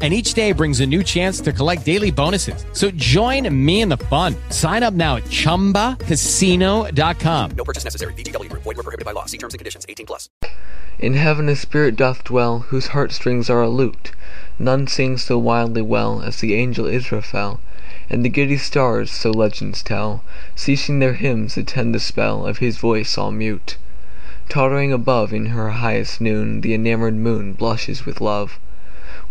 and each day brings a new chance to collect daily bonuses. So join me in the fun. Sign up now at ChumbaCasino.com. No purchase necessary. VGW. Void were prohibited by law. See terms and conditions. 18 plus. In heaven a spirit doth dwell, whose heartstrings are a lute. None sings so wildly well as the angel Israfel. And the giddy stars, so legends tell, ceasing their hymns, attend the spell of his voice all mute. Tottering above in her highest noon, the enamoured moon blushes with love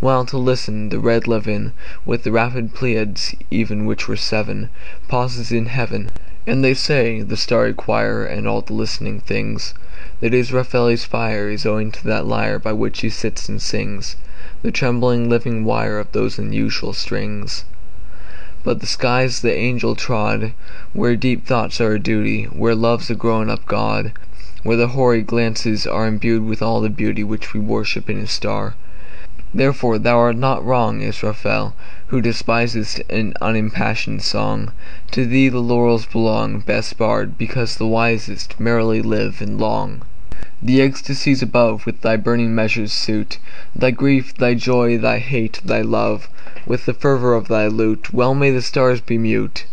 while to listen the red levin, with the rapid Pleiads even which were seven, pauses in heaven, and they say, the starry choir and all the listening things, that Israfeli's fire is owing to that lyre by which he sits and sings, the trembling living wire of those unusual strings. But the sky's the angel trod, where deep thoughts are a duty, where love's a grown up God, where the Houri glances are imbued with all the beauty which we worship in a star. Therefore thou art not wrong, Israfel, who despisest an unimpassioned song. To thee the laurels belong, best bard, because the wisest merrily live and long. The ecstasies above with thy burning measures suit, Thy grief, thy joy, thy hate, thy love, with the fervour of thy lute. Well may the stars be mute!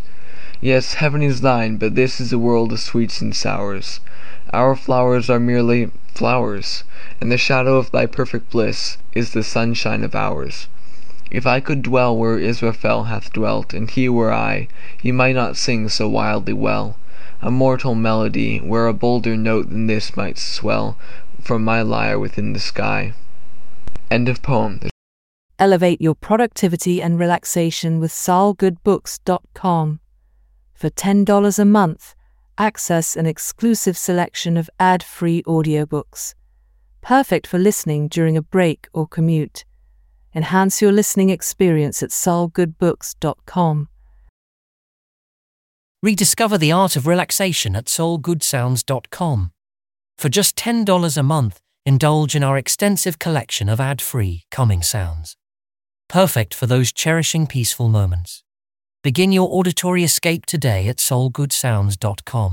Yes, heaven is thine, but this is a world of sweets and sours. Our flowers are merely flowers, and the shadow of thy perfect bliss is the sunshine of ours. If I could dwell where Israfel hath dwelt, and he were I, he might not sing so wildly well A mortal melody, where a bolder note than this might swell From my lyre within the sky. End of poem. Elevate your productivity and relaxation with solgoodbooks.com. For $10 a month, access an exclusive selection of ad free audiobooks. Perfect for listening during a break or commute. Enhance your listening experience at solgoodbooks.com. Rediscover the art of relaxation at solgoodsounds.com. For just $10 a month, indulge in our extensive collection of ad free, calming sounds. Perfect for those cherishing peaceful moments. Begin your auditory escape today at solgoodsounds.com.